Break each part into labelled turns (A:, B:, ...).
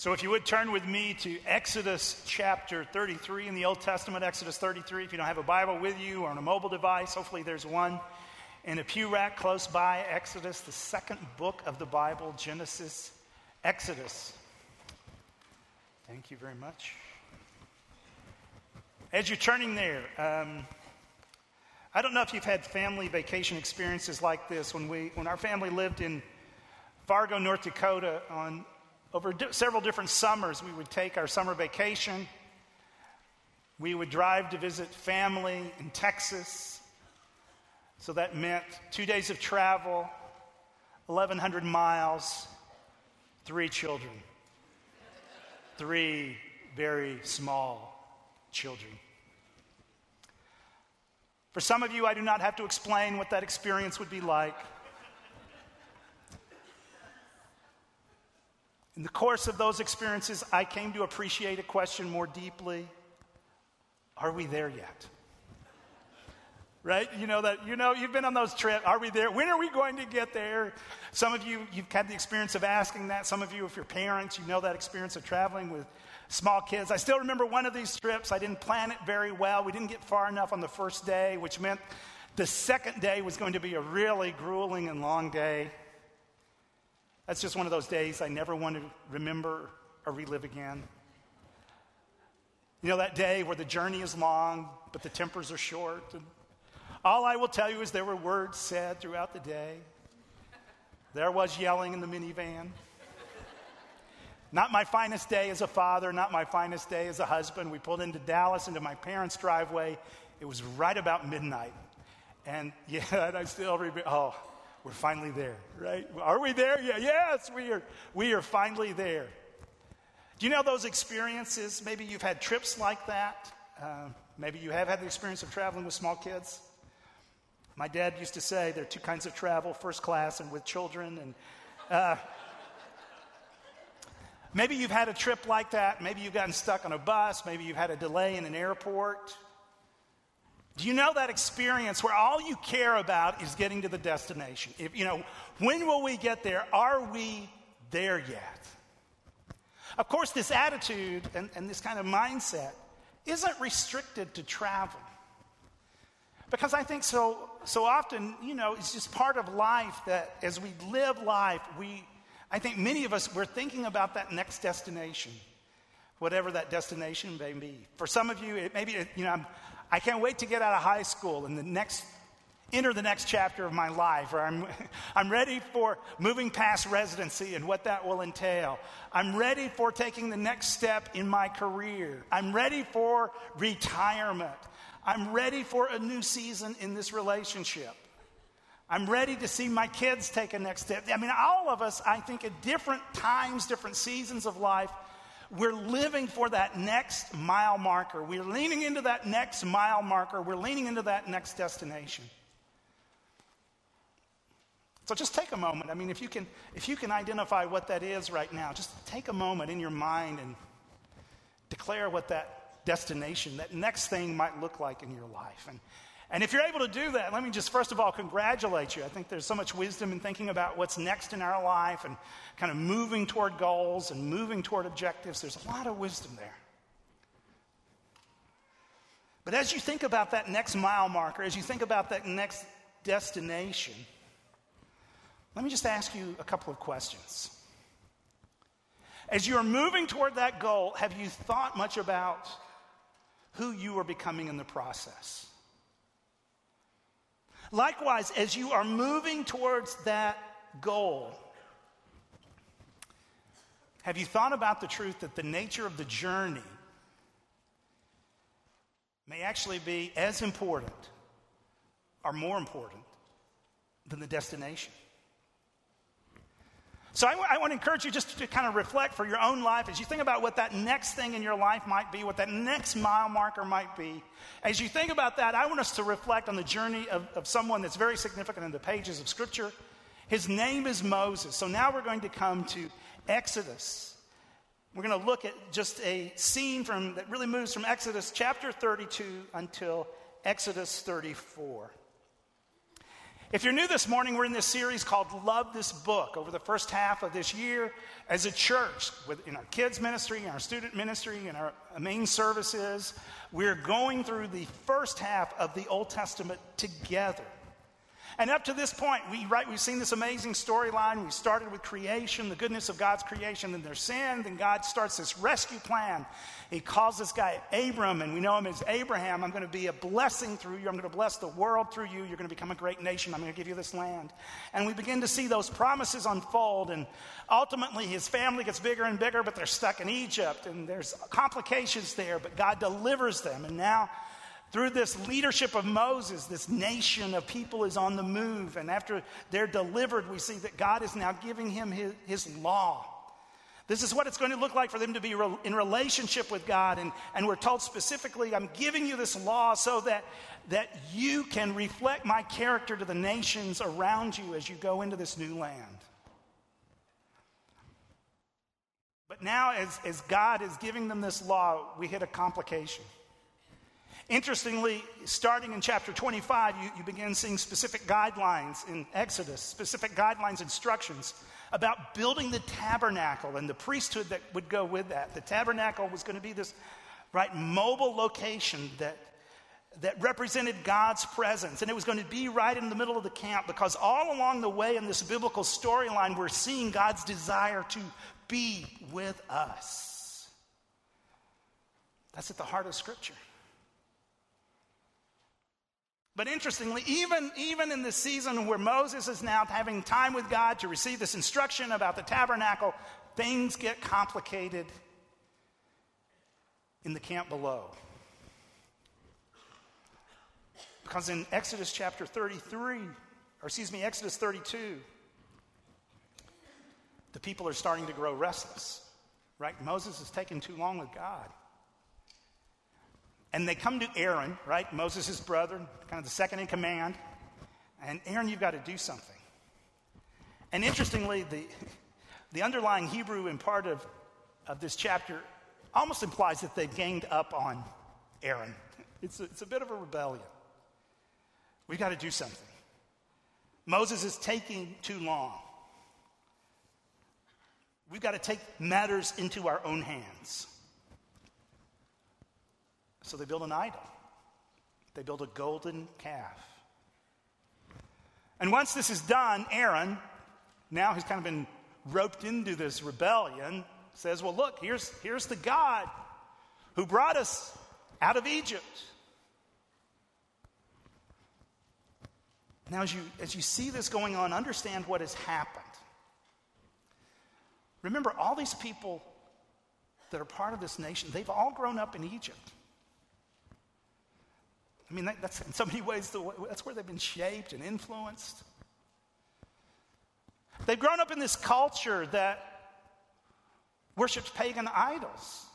A: So, if you would turn with me to Exodus chapter 33 in the Old Testament, Exodus 33. If you don't have a Bible with you or on a mobile device, hopefully there's one in a pew rack close by. Exodus, the second book of the Bible, Genesis, Exodus. Thank you very much. As you're turning there, um, I don't know if you've had family vacation experiences like this. When, we, when our family lived in Fargo, North Dakota, on over di- several different summers, we would take our summer vacation. We would drive to visit family in Texas. So that meant two days of travel, 1,100 miles, three children, three very small children. For some of you, I do not have to explain what that experience would be like. In the course of those experiences, I came to appreciate a question more deeply Are we there yet? Right? You know that, you know, you've been on those trips. Are we there? When are we going to get there? Some of you, you've had the experience of asking that. Some of you, if you're parents, you know that experience of traveling with small kids. I still remember one of these trips. I didn't plan it very well. We didn't get far enough on the first day, which meant the second day was going to be a really grueling and long day. That's just one of those days I never want to remember or relive again. You know, that day where the journey is long, but the tempers are short. And all I will tell you is there were words said throughout the day. There was yelling in the minivan. Not my finest day as a father, not my finest day as a husband. We pulled into Dallas, into my parents' driveway. It was right about midnight. And yeah, I still remember, oh, we're finally there, right? Are we there? Yeah, yes, we are, we are finally there. Do you know those experiences? Maybe you've had trips like that. Uh, maybe you have had the experience of traveling with small kids. My dad used to say there are two kinds of travel first class and with children. And uh, maybe you've had a trip like that. Maybe you've gotten stuck on a bus. Maybe you've had a delay in an airport. Do you know that experience where all you care about is getting to the destination? If, you know, when will we get there? Are we there yet? Of course, this attitude and, and this kind of mindset isn't restricted to travel. Because I think so, so often, you know, it's just part of life that as we live life, we, I think many of us, we're thinking about that next destination, whatever that destination may be. For some of you, it maybe, you know, I'm, I can't wait to get out of high school and the next enter the next chapter of my life, or I'm, I'm ready for moving past residency and what that will entail. I'm ready for taking the next step in my career. I'm ready for retirement. I'm ready for a new season in this relationship. I'm ready to see my kids take a next step. I mean, all of us, I think, at different times, different seasons of life, we're living for that next mile marker. We're leaning into that next mile marker. We're leaning into that next destination. So just take a moment. I mean, if you can, if you can identify what that is right now, just take a moment in your mind and declare what that destination, that next thing might look like in your life. And and if you're able to do that, let me just first of all congratulate you. I think there's so much wisdom in thinking about what's next in our life and kind of moving toward goals and moving toward objectives. There's a lot of wisdom there. But as you think about that next mile marker, as you think about that next destination, let me just ask you a couple of questions. As you are moving toward that goal, have you thought much about who you are becoming in the process? Likewise, as you are moving towards that goal, have you thought about the truth that the nature of the journey may actually be as important or more important than the destination? So I, I, want to encourage you just to kind of reflect for your own life as you think about what that next thing in your life might be, what that next mile marker might be. As you think about that, I want us to reflect on the journey of, of someone that's very significant in the pages of Scripture. His name is Moses. So now we're going to come to Exodus. We're going to look at just a scene from, that really moves from Exodus chapter 32 until Exodus 34. If you're new this morning, we're in this series called Love This Book. Over the first half of this year, as a church, in our kids' ministry, in our student ministry, in our main services, we're going through the first half of the Old Testament together. And up to this point, we, right, we've seen this amazing storyline. We started with creation, the goodness of God's creation, then their sin, then God starts this rescue plan. He calls this guy Abram, and we know him as Abraham. I'm going to be a blessing through you. I'm going to bless the world through you. You're going to become a great nation. I'm going to give you this land. And we begin to see those promises unfold. And ultimately, his family gets bigger and bigger, but they're stuck in Egypt, and there's complications there, but God delivers them. And now, through this leadership of Moses, this nation of people is on the move. And after they're delivered, we see that God is now giving him his, his law. This is what it's going to look like for them to be in relationship with God. And, and we're told specifically, I'm giving you this law so that, that you can reflect my character to the nations around you as you go into this new land. But now, as, as God is giving them this law, we hit a complication. Interestingly, starting in chapter 25, you, you begin seeing specific guidelines in Exodus, specific guidelines, instructions about building the tabernacle and the priesthood that would go with that. The tabernacle was going to be this right mobile location that that represented God's presence. And it was going to be right in the middle of the camp because all along the way in this biblical storyline, we're seeing God's desire to be with us. That's at the heart of Scripture. But interestingly, even, even in the season where Moses is now having time with God to receive this instruction about the tabernacle, things get complicated in the camp below. Because in Exodus chapter 33, or excuse me, Exodus 32, the people are starting to grow restless, right? Moses is taking too long with God. And they come to Aaron, right? Moses' brother, kind of the second in command. And Aaron, you've got to do something. And interestingly, the, the underlying Hebrew in part of, of this chapter almost implies that they've ganged up on Aaron. It's a, it's a bit of a rebellion. We've got to do something. Moses is taking too long. We've got to take matters into our own hands. So they build an idol. They build a golden calf. And once this is done, Aaron, now he's kind of been roped into this rebellion, says, Well, look, here's, here's the God who brought us out of Egypt. Now, as you, as you see this going on, understand what has happened. Remember, all these people that are part of this nation, they've all grown up in Egypt. I mean, that, that's in so many ways, the, that's where they've been shaped and influenced. They've grown up in this culture that worships pagan idols.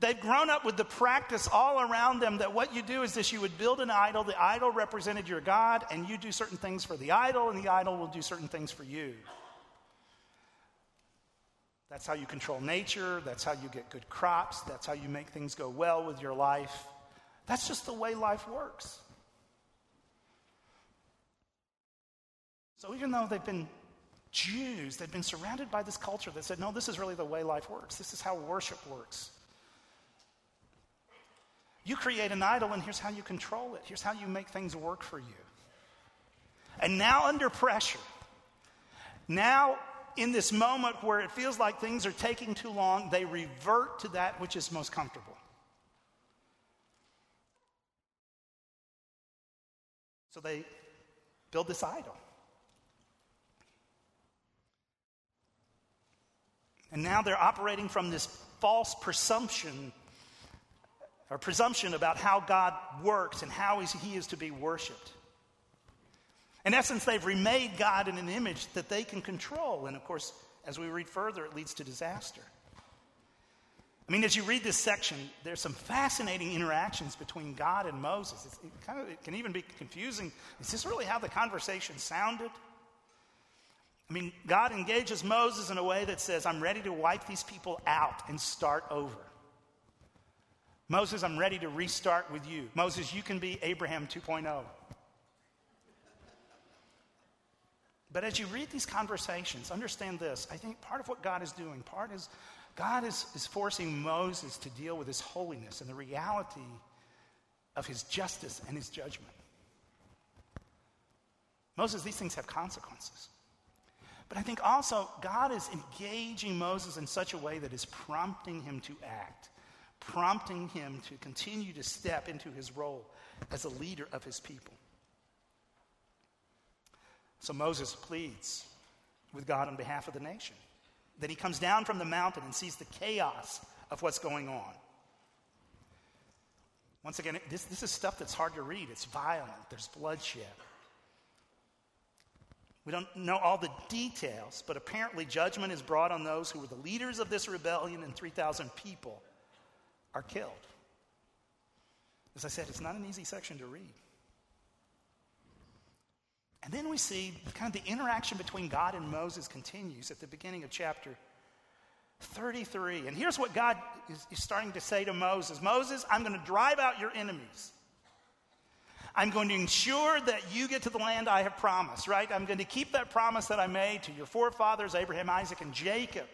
A: They've grown up with the practice all around them that what you do is this you would build an idol, the idol represented your God, and you do certain things for the idol, and the idol will do certain things for you. That's how you control nature. That's how you get good crops. That's how you make things go well with your life. That's just the way life works. So even though they've been Jews, they've been surrounded by this culture that said, no, this is really the way life works. This is how worship works. You create an idol, and here's how you control it. Here's how you make things work for you. And now, under pressure, now in this moment where it feels like things are taking too long, they revert to that which is most comfortable. So they build this idol. And now they're operating from this false presumption or presumption about how God works and how he is to be worshiped. In essence, they've remade God in an image that they can control. And of course, as we read further, it leads to disaster. I mean, as you read this section, there's some fascinating interactions between God and Moses. It's, it, kind of, it can even be confusing. Is this really how the conversation sounded? I mean, God engages Moses in a way that says, I'm ready to wipe these people out and start over. Moses, I'm ready to restart with you. Moses, you can be Abraham 2.0. But as you read these conversations, understand this. I think part of what God is doing, part is God is, is forcing Moses to deal with his holiness and the reality of his justice and his judgment. Moses, these things have consequences. But I think also God is engaging Moses in such a way that is prompting him to act, prompting him to continue to step into his role as a leader of his people. So Moses pleads with God on behalf of the nation. Then he comes down from the mountain and sees the chaos of what's going on. Once again, this, this is stuff that's hard to read. It's violent, there's bloodshed. We don't know all the details, but apparently judgment is brought on those who were the leaders of this rebellion, and 3,000 people are killed. As I said, it's not an easy section to read. And then we see kind of the interaction between God and Moses continues at the beginning of chapter 33. And here's what God is, is starting to say to Moses Moses, I'm going to drive out your enemies. I'm going to ensure that you get to the land I have promised, right? I'm going to keep that promise that I made to your forefathers, Abraham, Isaac, and Jacob.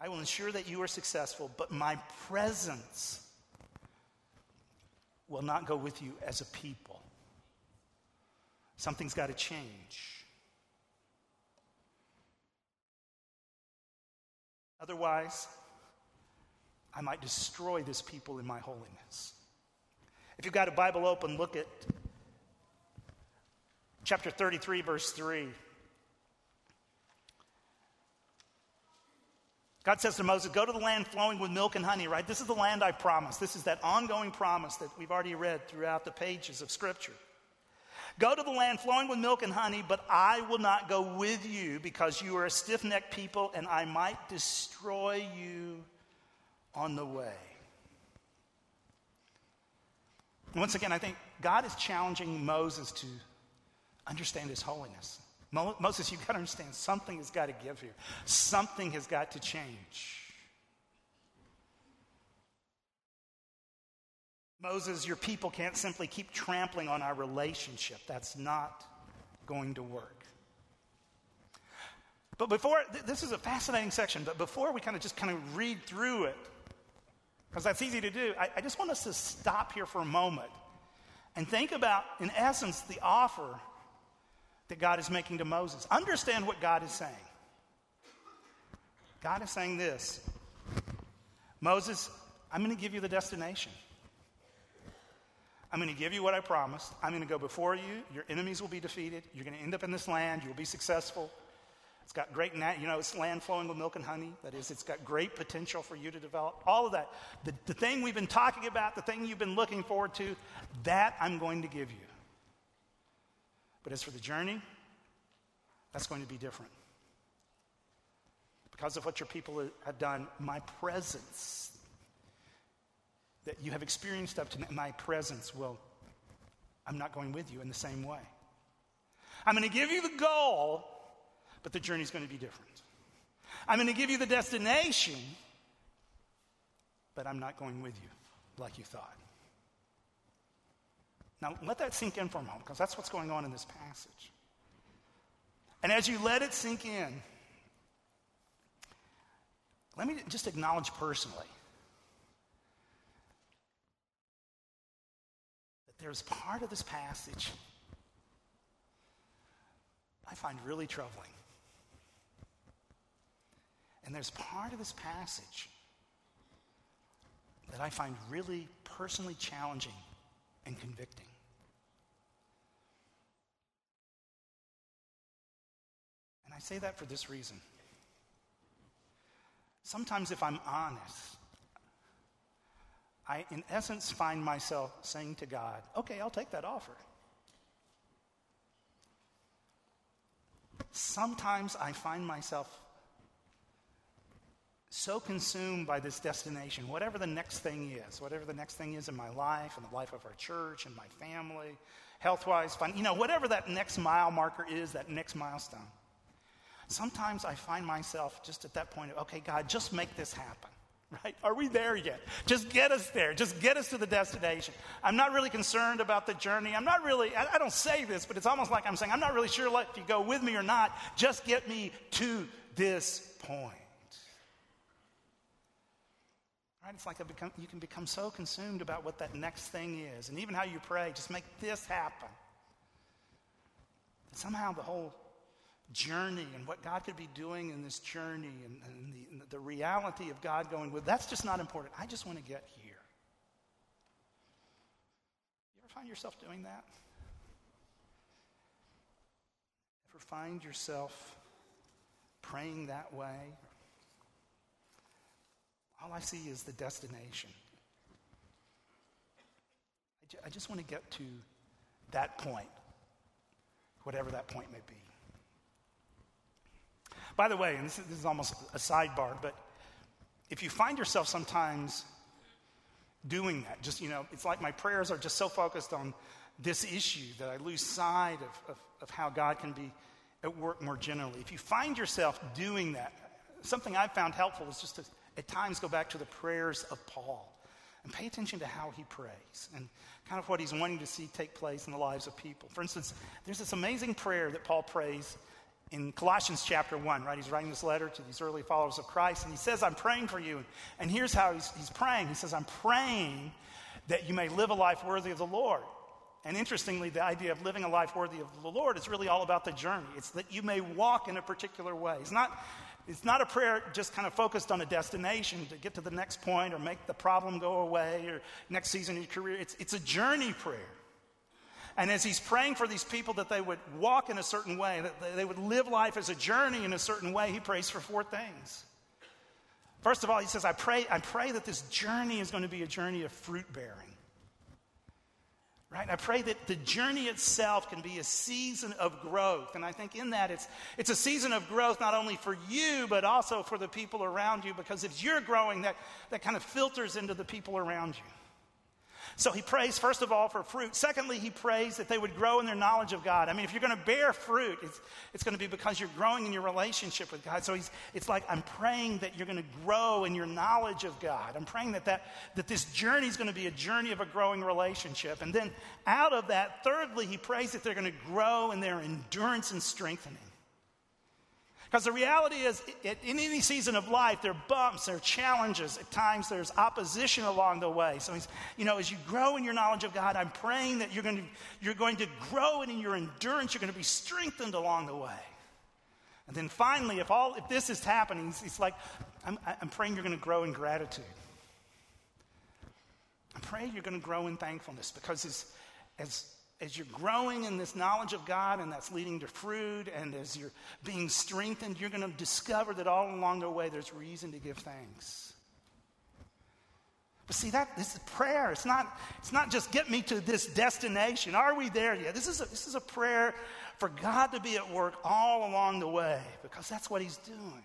A: I will ensure that you are successful, but my presence will not go with you as a people. Something's got to change. Otherwise, I might destroy this people in my holiness. If you've got a Bible open, look at chapter 33, verse 3. God says to Moses, Go to the land flowing with milk and honey, right? This is the land I promised. This is that ongoing promise that we've already read throughout the pages of Scripture. Go to the land flowing with milk and honey, but I will not go with you because you are a stiff necked people and I might destroy you on the way. Once again, I think God is challenging Moses to understand his holiness. Moses, you've got to understand something has got to give here, something has got to change. Moses, your people can't simply keep trampling on our relationship. That's not going to work. But before, this is a fascinating section, but before we kind of just kind of read through it, because that's easy to do, I, I just want us to stop here for a moment and think about, in essence, the offer that God is making to Moses. Understand what God is saying. God is saying this Moses, I'm going to give you the destination. I'm going to give you what I promised. I'm going to go before you. Your enemies will be defeated. You're going to end up in this land. You'll be successful. It's got great, you know, it's land flowing with milk and honey. That is, it's got great potential for you to develop. All of that. The, the thing we've been talking about, the thing you've been looking forward to, that I'm going to give you. But as for the journey, that's going to be different. Because of what your people have done, my presence that you have experienced up to my presence will, I'm not going with you in the same way. I'm going to give you the goal, but the journey is going to be different. I'm going to give you the destination, but I'm not going with you like you thought. Now, let that sink in for a moment, because that's what's going on in this passage. And as you let it sink in, let me just acknowledge personally there's part of this passage I find really troubling. And there's part of this passage that I find really personally challenging and convicting. And I say that for this reason. Sometimes, if I'm honest, I, in essence, find myself saying to God, okay, I'll take that offer. Sometimes I find myself so consumed by this destination, whatever the next thing is, whatever the next thing is in my life, in the life of our church, and my family, health wise, you know, whatever that next mile marker is, that next milestone. Sometimes I find myself just at that point of, okay, God, just make this happen. right? Are we there yet? Just get us there. Just get us to the destination. I'm not really concerned about the journey. I'm not really, I, I don't say this, but it's almost like I'm saying, I'm not really sure if you go with me or not. Just get me to this point. Right? It's like become, you can become so consumed about what that next thing is, and even how you pray, just make this happen. Somehow the whole journey and what God could be doing in this journey and, and, the, the reality of God going with, that's just not important. I just want to get here. You ever find yourself doing that? Ever find yourself praying that way? All I see is the destination. I just want to get to that point, whatever that point may be. By the way, and this is, this is almost a sidebar, but if you find yourself sometimes doing that, just, you know, it's like my prayers are just so focused on this issue that I lose sight of, of, of how God can be at work more generally. If you find yourself doing that, something I've found helpful is just to at times go back to the prayers of Paul and pay attention to how he prays and kind of what he's wanting to see take place in the lives of people. For instance, there's this amazing prayer that Paul prays in Colossians chapter 1, right? He's writing this letter to these early followers of Christ, and he says, I'm praying for you. And here's how he's, he's praying He says, I'm praying that you may live a life worthy of the Lord. And interestingly, the idea of living a life worthy of the Lord is really all about the journey. It's that you may walk in a particular way. It's not, it's not a prayer just kind of focused on a destination to get to the next point or make the problem go away or next season in your career. It's, it's a journey prayer. And as he's praying for these people that they would walk in a certain way, that they would live life as a journey in a certain way, he prays for four things. First of all, he says, I pray, I pray that this journey is going to be a journey of fruit bearing. Right? I pray that the journey itself can be a season of growth. And I think in that it's, it's a season of growth not only for you, but also for the people around you, because if you're growing, that, that kind of filters into the people around you. So he prays, first of all, for fruit. Secondly, he prays that they would grow in their knowledge of God. I mean, if you're going to bear fruit, it's, it's going to be because you're growing in your relationship with God. So he's, it's like, I'm praying that you're going to grow in your knowledge of God. I'm praying that, that, that this journey is going to be a journey of a growing relationship. And then out of that, thirdly, he prays that they're going to grow in their endurance and strengthening. Because the reality is, in any season of life, there are bumps, there are challenges. At times, there's opposition along the way. So, you know, as you grow in your knowledge of God, I'm praying that you're going to, you're going to grow in your endurance. You're going to be strengthened along the way. And then finally, if all if this is happening, it's, like I'm, I'm praying you're going to grow in gratitude. I'm praying you're going to grow in thankfulness because as, as as you're growing in this knowledge of God and that's leading to fruit, and as you're being strengthened, you're going to discover that all along the way there's reason to give thanks. But see, that this is prayer. It's not, it's not just get me to this destination. Are we there yet? This is, a, this is a prayer for God to be at work all along the way because that's what He's doing.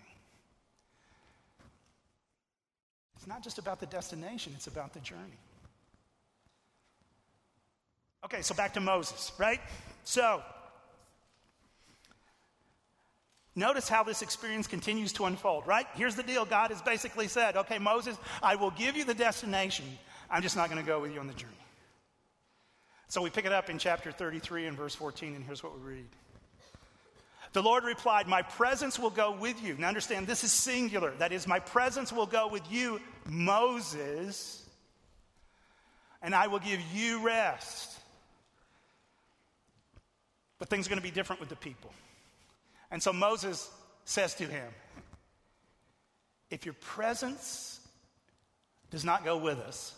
A: It's not just about the destination, it's about the journey. Okay, so back to Moses, right? So, notice how this experience continues to unfold, right? Here's the deal God has basically said, okay, Moses, I will give you the destination. I'm just not going to go with you on the journey. So we pick it up in chapter 33 and verse 14, and here's what we read. The Lord replied, My presence will go with you. Now understand, this is singular. That is, my presence will go with you, Moses, and I will give you rest. But things are going to be different with the people. And so Moses says to him, If your presence does not go with us,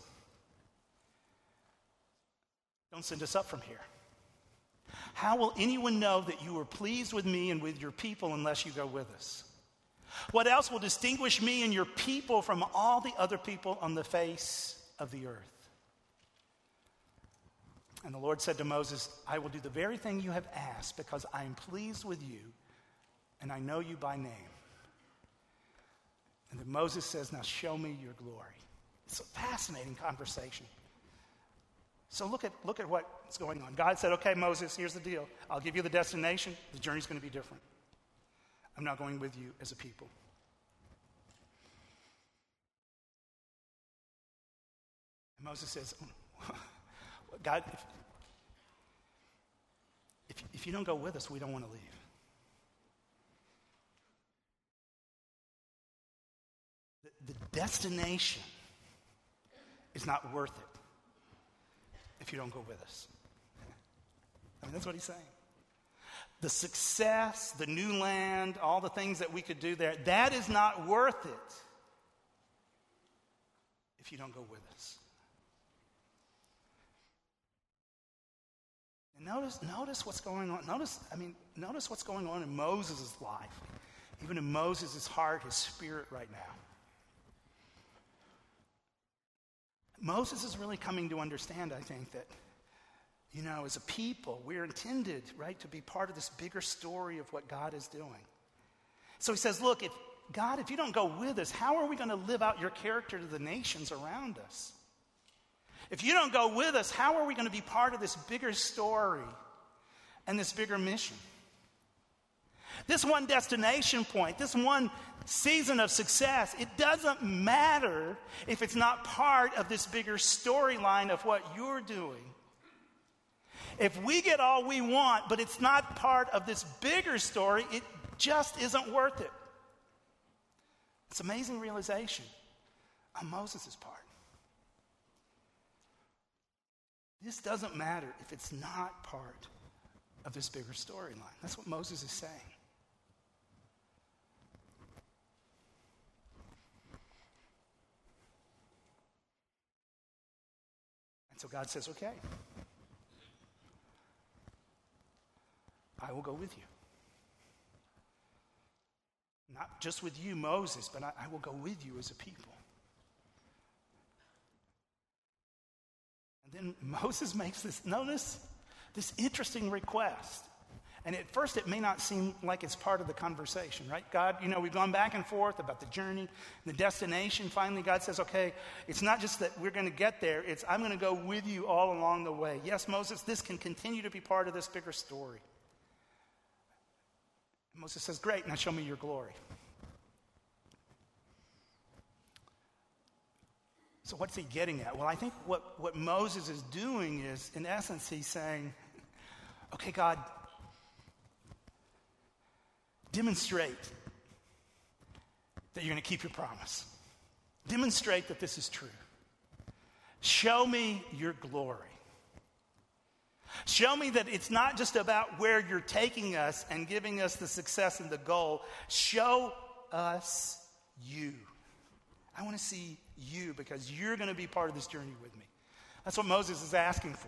A: don't send us up from here. How will anyone know that you are pleased with me and with your people unless you go with us? What else will distinguish me and your people from all the other people on the face of the earth? And the Lord said to Moses, I will do the very thing you have asked because I am pleased with you and I know you by name. And then Moses says, Now show me your glory. It's a fascinating conversation. So look at, look at what's going on. God said, Okay, Moses, here's the deal. I'll give you the destination. The journey's going to be different. I'm not going with you as a people. And Moses says, God, if, if, if you don't go with us, we don't want to leave. The, the destination is not worth it if you don't go with us. I mean, that's what he's saying. The success, the new land, all the things that we could do there, that is not worth it if you don't go with us. And notice, notice what's going on. Notice, I mean, notice what's going on in Moses' life, even in Moses' heart, his spirit right now. Moses is really coming to understand, I think, that, you know, as a people, we're intended, right, to be part of this bigger story of what God is doing. So he says, Look, if God, if you don't go with us, how are we going to live out your character to the nations around us? If you don't go with us, how are we going to be part of this bigger story and this bigger mission? This one destination point, this one season of success, it doesn't matter if it's not part of this bigger storyline of what you're doing. If we get all we want, but it's not part of this bigger story, it just isn't worth it. It's amazing realization on Moses' part. This doesn't matter if it's not part of this bigger storyline. That's what Moses is saying. And so God says, okay, I will go with you. Not just with you, Moses, but I, I will go with you as a people. And then Moses makes this, notice, this interesting request. And at first, it may not seem like it's part of the conversation, right? God, you know, we've gone back and forth about the journey, the destination. Finally, God says, okay, it's not just that we're going to get there, it's I'm going to go with you all along the way. Yes, Moses, this can continue to be part of this bigger story. Moses says, great, now show me your glory. So, what's he getting at? Well, I think what, what Moses is doing is, in essence, he's saying, okay, God, demonstrate that you're going to keep your promise. Demonstrate that this is true. Show me your glory. Show me that it's not just about where you're taking us and giving us the success and the goal. Show us you. I want to see you because you're going to be part of this journey with me. That's what Moses is asking for.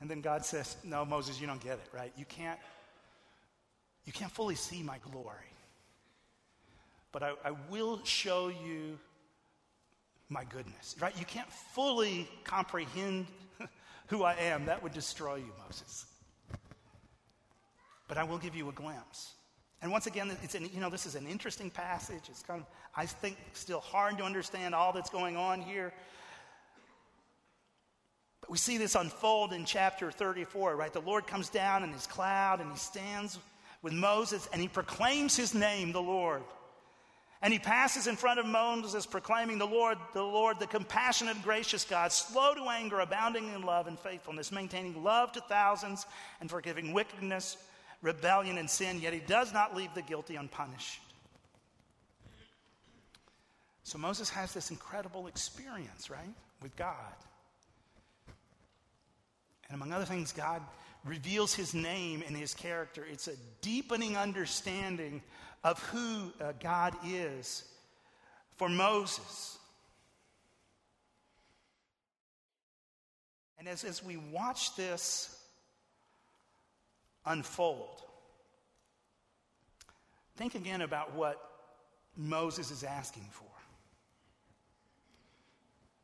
A: And then God says, No, Moses, you don't get it, right? You can't, you can't fully see my glory. But I, I will show you my goodness, right? You can't fully comprehend who I am. That would destroy you, Moses. But I will give you a glimpse. And once again, it's an, you know, this is an interesting passage. It's kind of, I think, still hard to understand all that's going on here. But we see this unfold in chapter 34, right? The Lord comes down in his cloud and he stands with Moses and he proclaims his name, the Lord. And he passes in front of Moses, proclaiming, The Lord, the Lord, the compassionate and gracious God, slow to anger, abounding in love and faithfulness, maintaining love to thousands, and forgiving wickedness, rebellion, and sin, yet he does not leave the guilty unpunished. So Moses has this incredible experience, right, with God. And among other things, God reveals his name and his character. It's a deepening understanding of who uh, God is for Moses. And as, as we watch this unfold, think again about what Moses is asking for.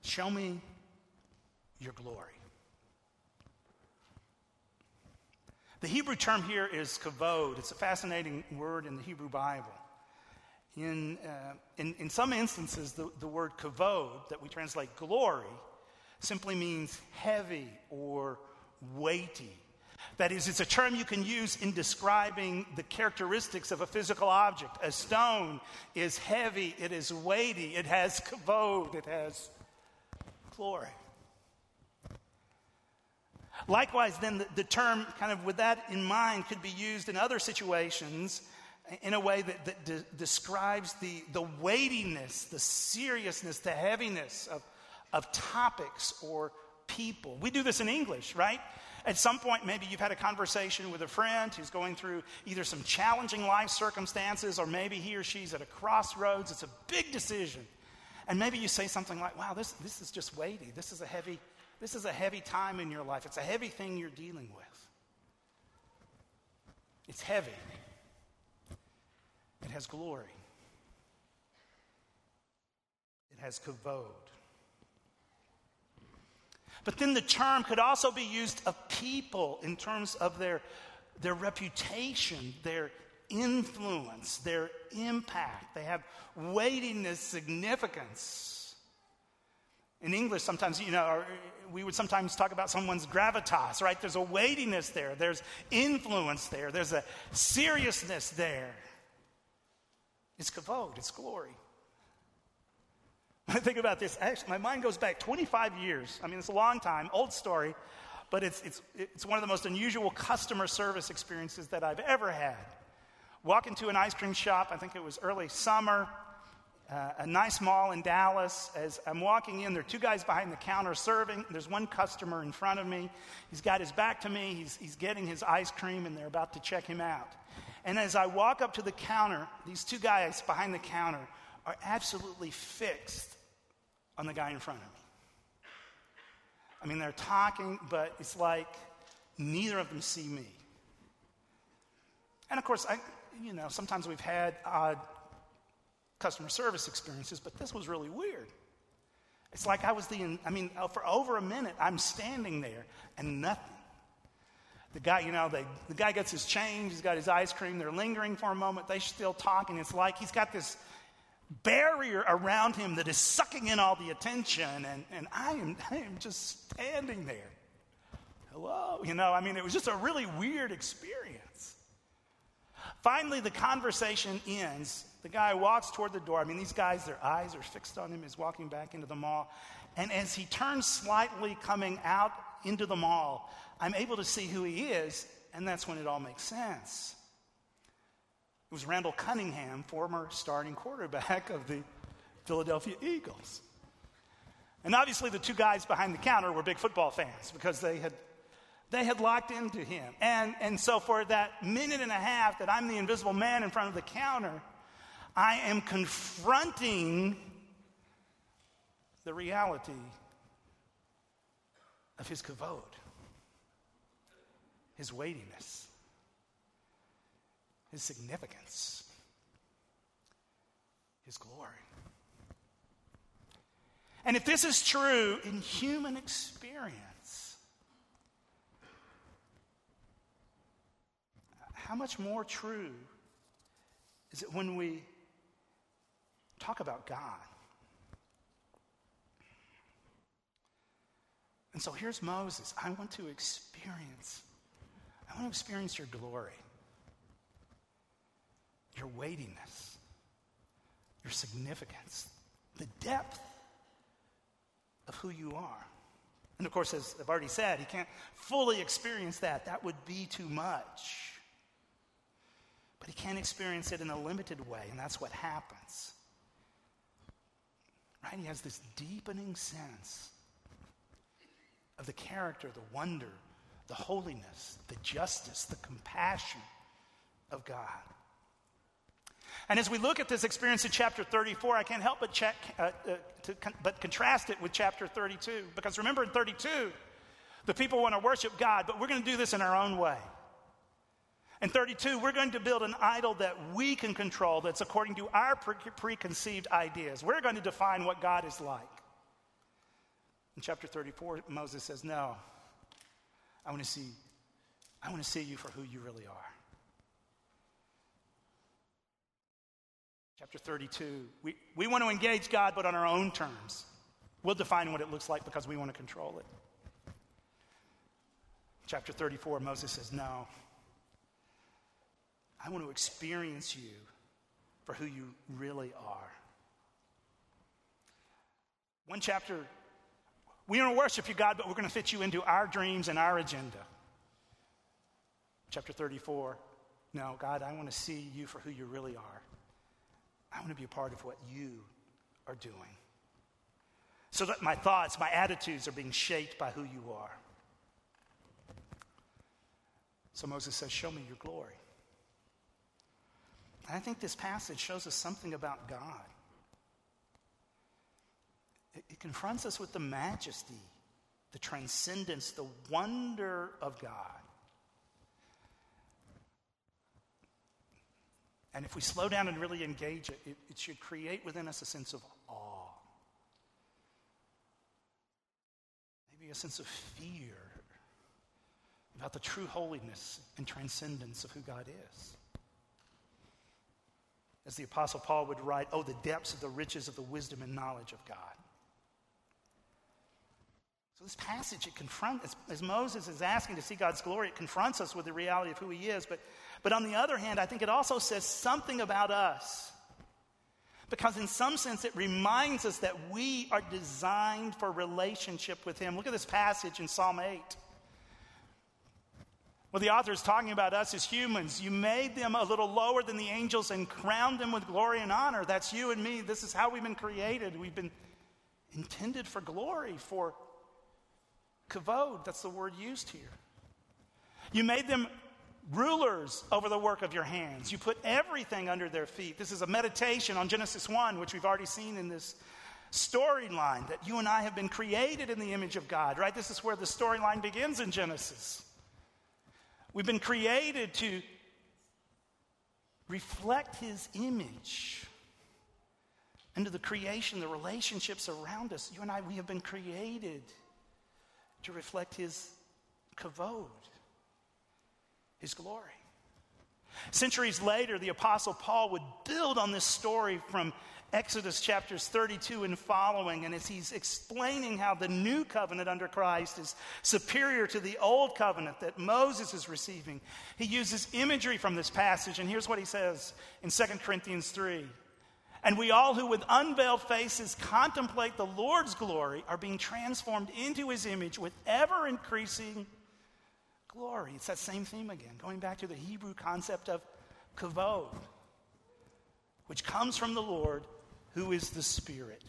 A: Show me your glory. The Hebrew term here is kavod. It's a fascinating word in the Hebrew Bible. In, uh, in, in, some instances, the, the word kavod, that we translate glory, simply means heavy or weighty. That is, it's a term you can use in describing the characteristics of a physical object. A stone is heavy, it is weighty, it has kavod, it has glory. Likewise, then, the, the, term, kind of with that in mind, could be used in other situations in a way that, that de- describes the, the weightiness, the seriousness, the heaviness of, of topics or people. We do this in English, right? At some point, maybe you've had a conversation with a friend who's going through either some challenging life circumstances or maybe he or she's at a crossroads. It's a big decision. And maybe you say something like, wow, this, this is just weighty. This is a heavy this is a heavy time in your life. It's a heavy thing you're dealing with. It's heavy. It has glory. It has kavod. But then the term could also be used of people in terms of their, their reputation, their influence, their impact. They have weightiness, significance. In English, sometimes, you know, we would sometimes talk about someone's gravitas, right? There's a weightiness there, there's influence there, there's a seriousness there. It's kavod, it's glory. I think about this, actually, my mind goes back 25 years. I mean, it's a long time, old story, but it's, it's, it's one of the most unusual customer service experiences that I've ever had. Walk into an ice cream shop, I think it was early summer uh, a nice mall in Dallas. As I'm walking in, there are two guys behind the counter serving. There's one customer in front of me. He's got his back to me. He's, he's getting his ice cream, and they're about to check him out. And as I walk up to the counter, these two guys behind the counter are absolutely fixed on the guy in front of me. I mean, they're talking, but it's like neither of them see me. And of course, I, you know, sometimes we've had odd customer service experiences, but this was really weird. It's like I was the, I mean, for over a minute, I'm standing there and nothing. The guy, you know, they, the guy gets his change, he's got his ice cream, they're lingering for a moment, they're still talking. It's like he's got this barrier around him that is sucking in all the attention, and, and I, am, I am just standing there. Hello? You know, I mean, it was just a really weird experience. Finally, the conversation ends, the guy walks toward the door. I mean, these guys, their eyes are fixed on him. He's walking back into the mall. And as he turns slightly coming out into the mall, I'm able to see who he is, and that's when it all makes sense. It was Randall Cunningham, former starting quarterback of the Philadelphia Eagles. And obviously, the two guys behind the counter were big football fans because they had, they had locked into him. And, and so, for that minute and a half that I'm the invisible man in front of the counter, I am confronting the reality of his kavod, his weightiness, his significance, his glory. And if this is true in human experience, how much more true is it when we Talk about God. And so here's Moses. I want to experience, I want to experience your glory, your weightiness, your significance, the depth of who you are. And of course, as I've already said, he can't fully experience that. That would be too much. But he can experience it in a limited way, and that's what happens. Right? He has this deepening sense of the character, the wonder, the holiness, the justice, the compassion of God. And as we look at this experience in chapter 34, I can't help but, check, uh, uh, con- but contrast it with chapter 32. Because remember, in 32, the people want to worship God, but we're going to do this in our own way. In 32, we're going to build an idol that we can control that's according to our pre- preconceived ideas. We're going to define what God is like. In chapter 34, Moses says, No, I want to see, I want to see you for who you really are. Chapter 32, we, we want to engage God, but on our own terms. We'll define what it looks like because we want to control it. Chapter 34, Moses says, No. I want to experience you for who you really are. One chapter, we don't worship you, God, but we're going to fit you into our dreams and our agenda. Chapter 34, no, God, I want to see you for who you really are. I want to be a part of what you are doing. So that my thoughts, my attitudes are being shaped by who you are. So Moses says, Show me your glory. I think this passage shows us something about God. It, it, confronts us with the majesty, the transcendence, the wonder of God. And if we slow down and really engage it, it, it should create within us a sense of awe, maybe a sense of fear about the true holiness and transcendence of who God is. As the Apostle Paul would write, Oh, the depths of the riches of the wisdom and knowledge of God. So, this passage, it confronts, as, as, Moses is asking to see God's glory, it confronts us with the reality of who he is. But, but on the other hand, I think it also says something about us. Because, in some sense, it reminds us that we are designed for relationship with him. Look at this passage in Psalm 8. Well, the author is talking about us as humans. You made them a little lower than the angels and crowned them with glory and honor. That's you and me. This is how we've been created. We've been intended for glory, for kavod. That's the word used here. You made them rulers over the work of your hands. You put everything under their feet. This is a meditation on Genesis 1, which we've already seen in this storyline that you and I have been created in the image of God, right? This is where the storyline begins in Genesis. We've been created to reflect His image into the creation, the relationships around us. You and I, we have been created to reflect His kavod, His glory. Centuries later, the Apostle Paul would build on this story from Exodus chapters 32 and following, and as he's explaining how the new covenant under Christ is superior to the old covenant that Moses is receiving, he uses imagery from this passage, and here's what he says in 2 Corinthians 3. And we all who with unveiled faces contemplate the Lord's glory are being transformed into his image with ever increasing glory. It's that same theme again, going back to the Hebrew concept of kavod, which comes from the Lord who is the Spirit.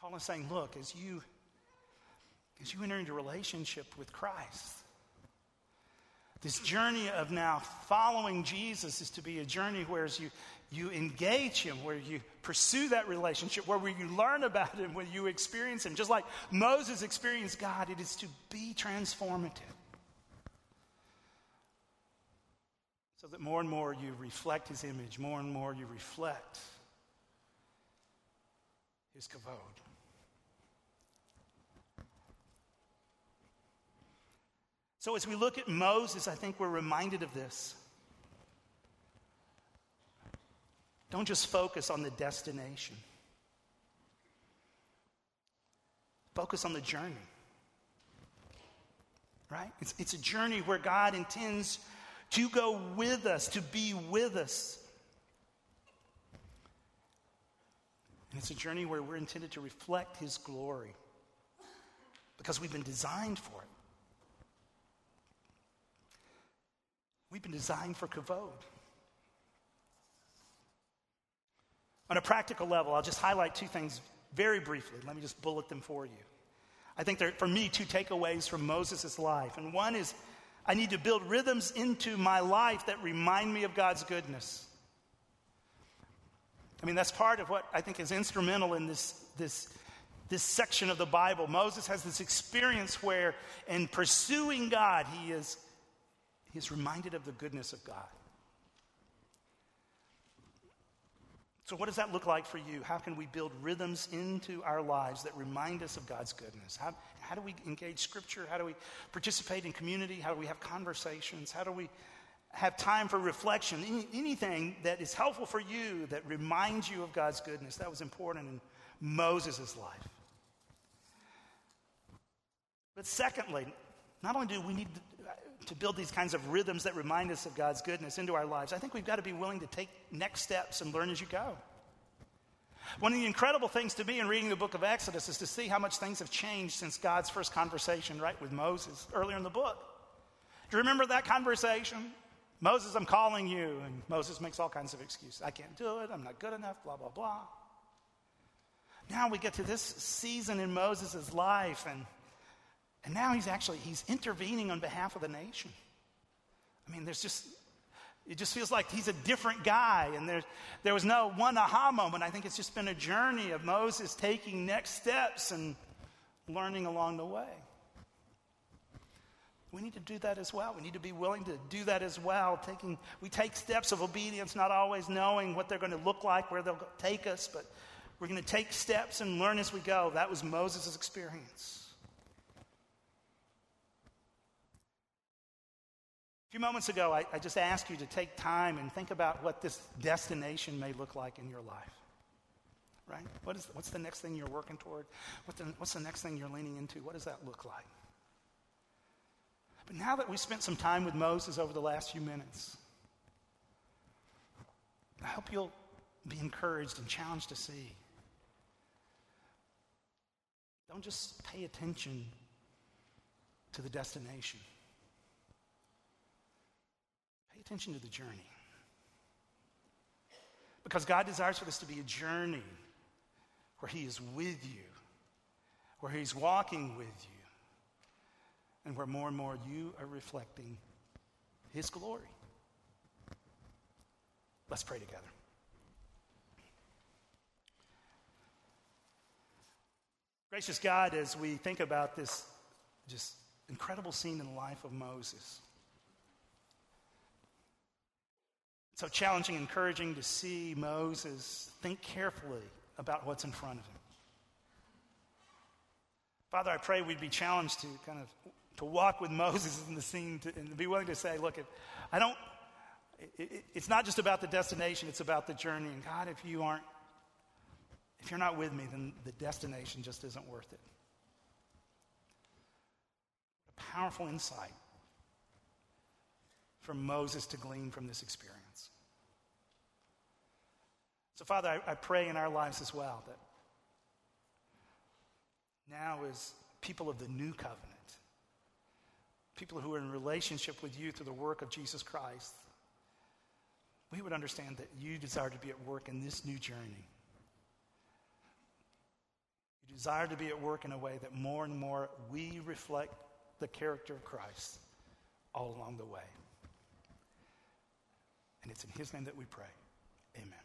A: Paul is saying, look, as you as you enter into relationship with Christ, this journey of now following Jesus is to be a journey where as you, you engage Him, where you pursue that relationship, where you learn about Him, where you experience Him. Just like Moses experienced God, it is to be transformative. So that more and more you reflect his image, more and more you reflect his kavod. So as we look at Moses, I think we're reminded of this. Don't just focus on the destination. Focus on the journey. Right? It's, it's a journey where God intends to go with us, to be with us. And it's a journey where we're intended to reflect His glory because we've been designed for it. We've been designed for kavod. On a practical level, I'll just highlight two things very briefly. Let me just bullet them for you. I think there for me, two takeaways from Moses' life. And one is I need to build rhythms into my life that remind me of God's goodness. I mean, that's part of what I think is instrumental in this, this, this section of the Bible. Moses has this experience where, in pursuing God, he is, he is reminded of the goodness of God. So, what does that look like for you? How can we build rhythms into our lives that remind us of God's goodness? How, how do we engage Scripture? How do we participate in community? How do we have conversations? How do we have time for reflection? Any, anything that is helpful for you that reminds you of God's goodness. That was important in Moses' life. But secondly, not only do we need to build these kinds of rhythms that remind us of God's goodness into our lives, I think we've got to be willing to take next steps and learn as you go. One of the incredible things to me in reading the book of Exodus is to see how much things have changed since God's first conversation, right, with Moses earlier in the book. Do you remember that conversation? Moses, I'm calling you. And Moses makes all kinds of excuses. I can't do it. I'm not good enough, blah, blah, blah. Now we get to this season in Moses' life, and, and now he's actually he's intervening on behalf of the nation. I mean, there's just it just feels like he's a different guy, and there, there was no one aha moment. I think it's just been a journey of Moses taking next steps and learning along the way. We need to do that as well. We need to be willing to do that as well. Taking, we take steps of obedience, not always knowing what they're going to look like, where they'll take us, but we're going to take steps and learn as we go. That was Moses' experience. A few moments ago, I, I, just asked you to take time and think about what this destination may look like in your life. Right? What is, what's the next thing you're working toward? What the, what's the next thing you're leaning into? What does that look like? But now that we spent some time with Moses over the last few minutes, I hope you'll be encouraged and challenged to see. Don't just pay attention to the destination. Pay attention to the journey. Because God desires for this to be a journey where He is with you, where He's walking with you, and where more and more you are reflecting His glory. Let's pray together. Gracious God, as we think about this just incredible scene in the life of Moses, so challenging, encouraging to see Moses think carefully about what's in front of him. Father, I pray we'd be challenged to kind of to walk with Moses in the scene to, and be willing to say, look, I don't, it, it, it's not just about the destination, it's about the journey. And God, if you aren't, if you're not with me, then the destination just isn't worth it. A powerful insight for Moses to glean from this experience. So, Father, I, I pray in our lives as well that now, as people of the new covenant, people who are in relationship with you through the work of Jesus Christ, we would understand that you desire to be at work in this new journey. You desire to be at work in a way that more and more we reflect the character of Christ all along the way. And it's in His name that we pray. Amen.